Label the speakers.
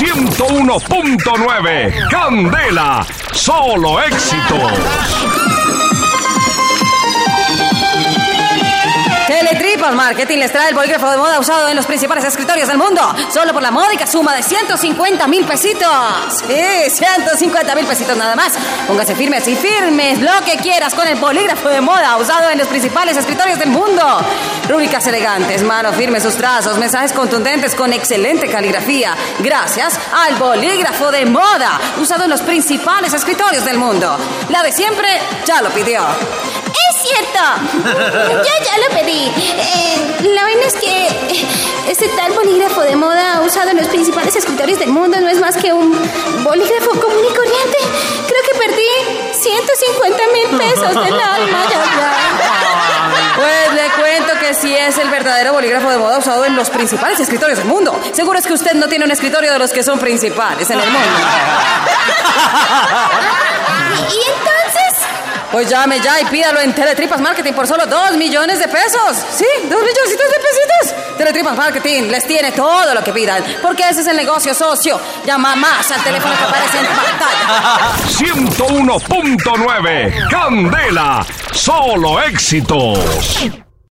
Speaker 1: 101.9. Candela, solo éxitos.
Speaker 2: Marketing les trae el bolígrafo de moda usado en los principales escritorios del mundo. Solo por la módica suma de 150 mil pesitos. Sí, 150 mil pesitos nada más. Póngase firmes y firmes lo que quieras con el bolígrafo de moda usado en los principales escritorios del mundo. Rúbricas elegantes, mano firme sus trazos, mensajes contundentes con excelente caligrafía. Gracias al bolígrafo de moda usado en los principales escritorios del mundo. La de siempre ya lo pidió.
Speaker 3: Es cierto. Yo ya lo pedí. Este tal bolígrafo de moda usado en los principales escritorios del mundo no es más que un bolígrafo común y corriente. Creo que perdí 150 mil pesos del alma. Ya, ya.
Speaker 2: Pues le cuento que sí es el verdadero bolígrafo de moda usado en los principales escritorios del mundo. Seguro es que usted no tiene un escritorio de los que son principales en el mundo. Pues llame ya y pídalo en Teletripas Marketing por solo 2 millones de pesos. Sí, 2 milloncitos de pesitos. Teletripas Marketing les tiene todo lo que pidan, porque ese es el negocio socio. Llama más al teléfono que aparece en pantalla.
Speaker 1: 101.9. Candela, solo éxitos.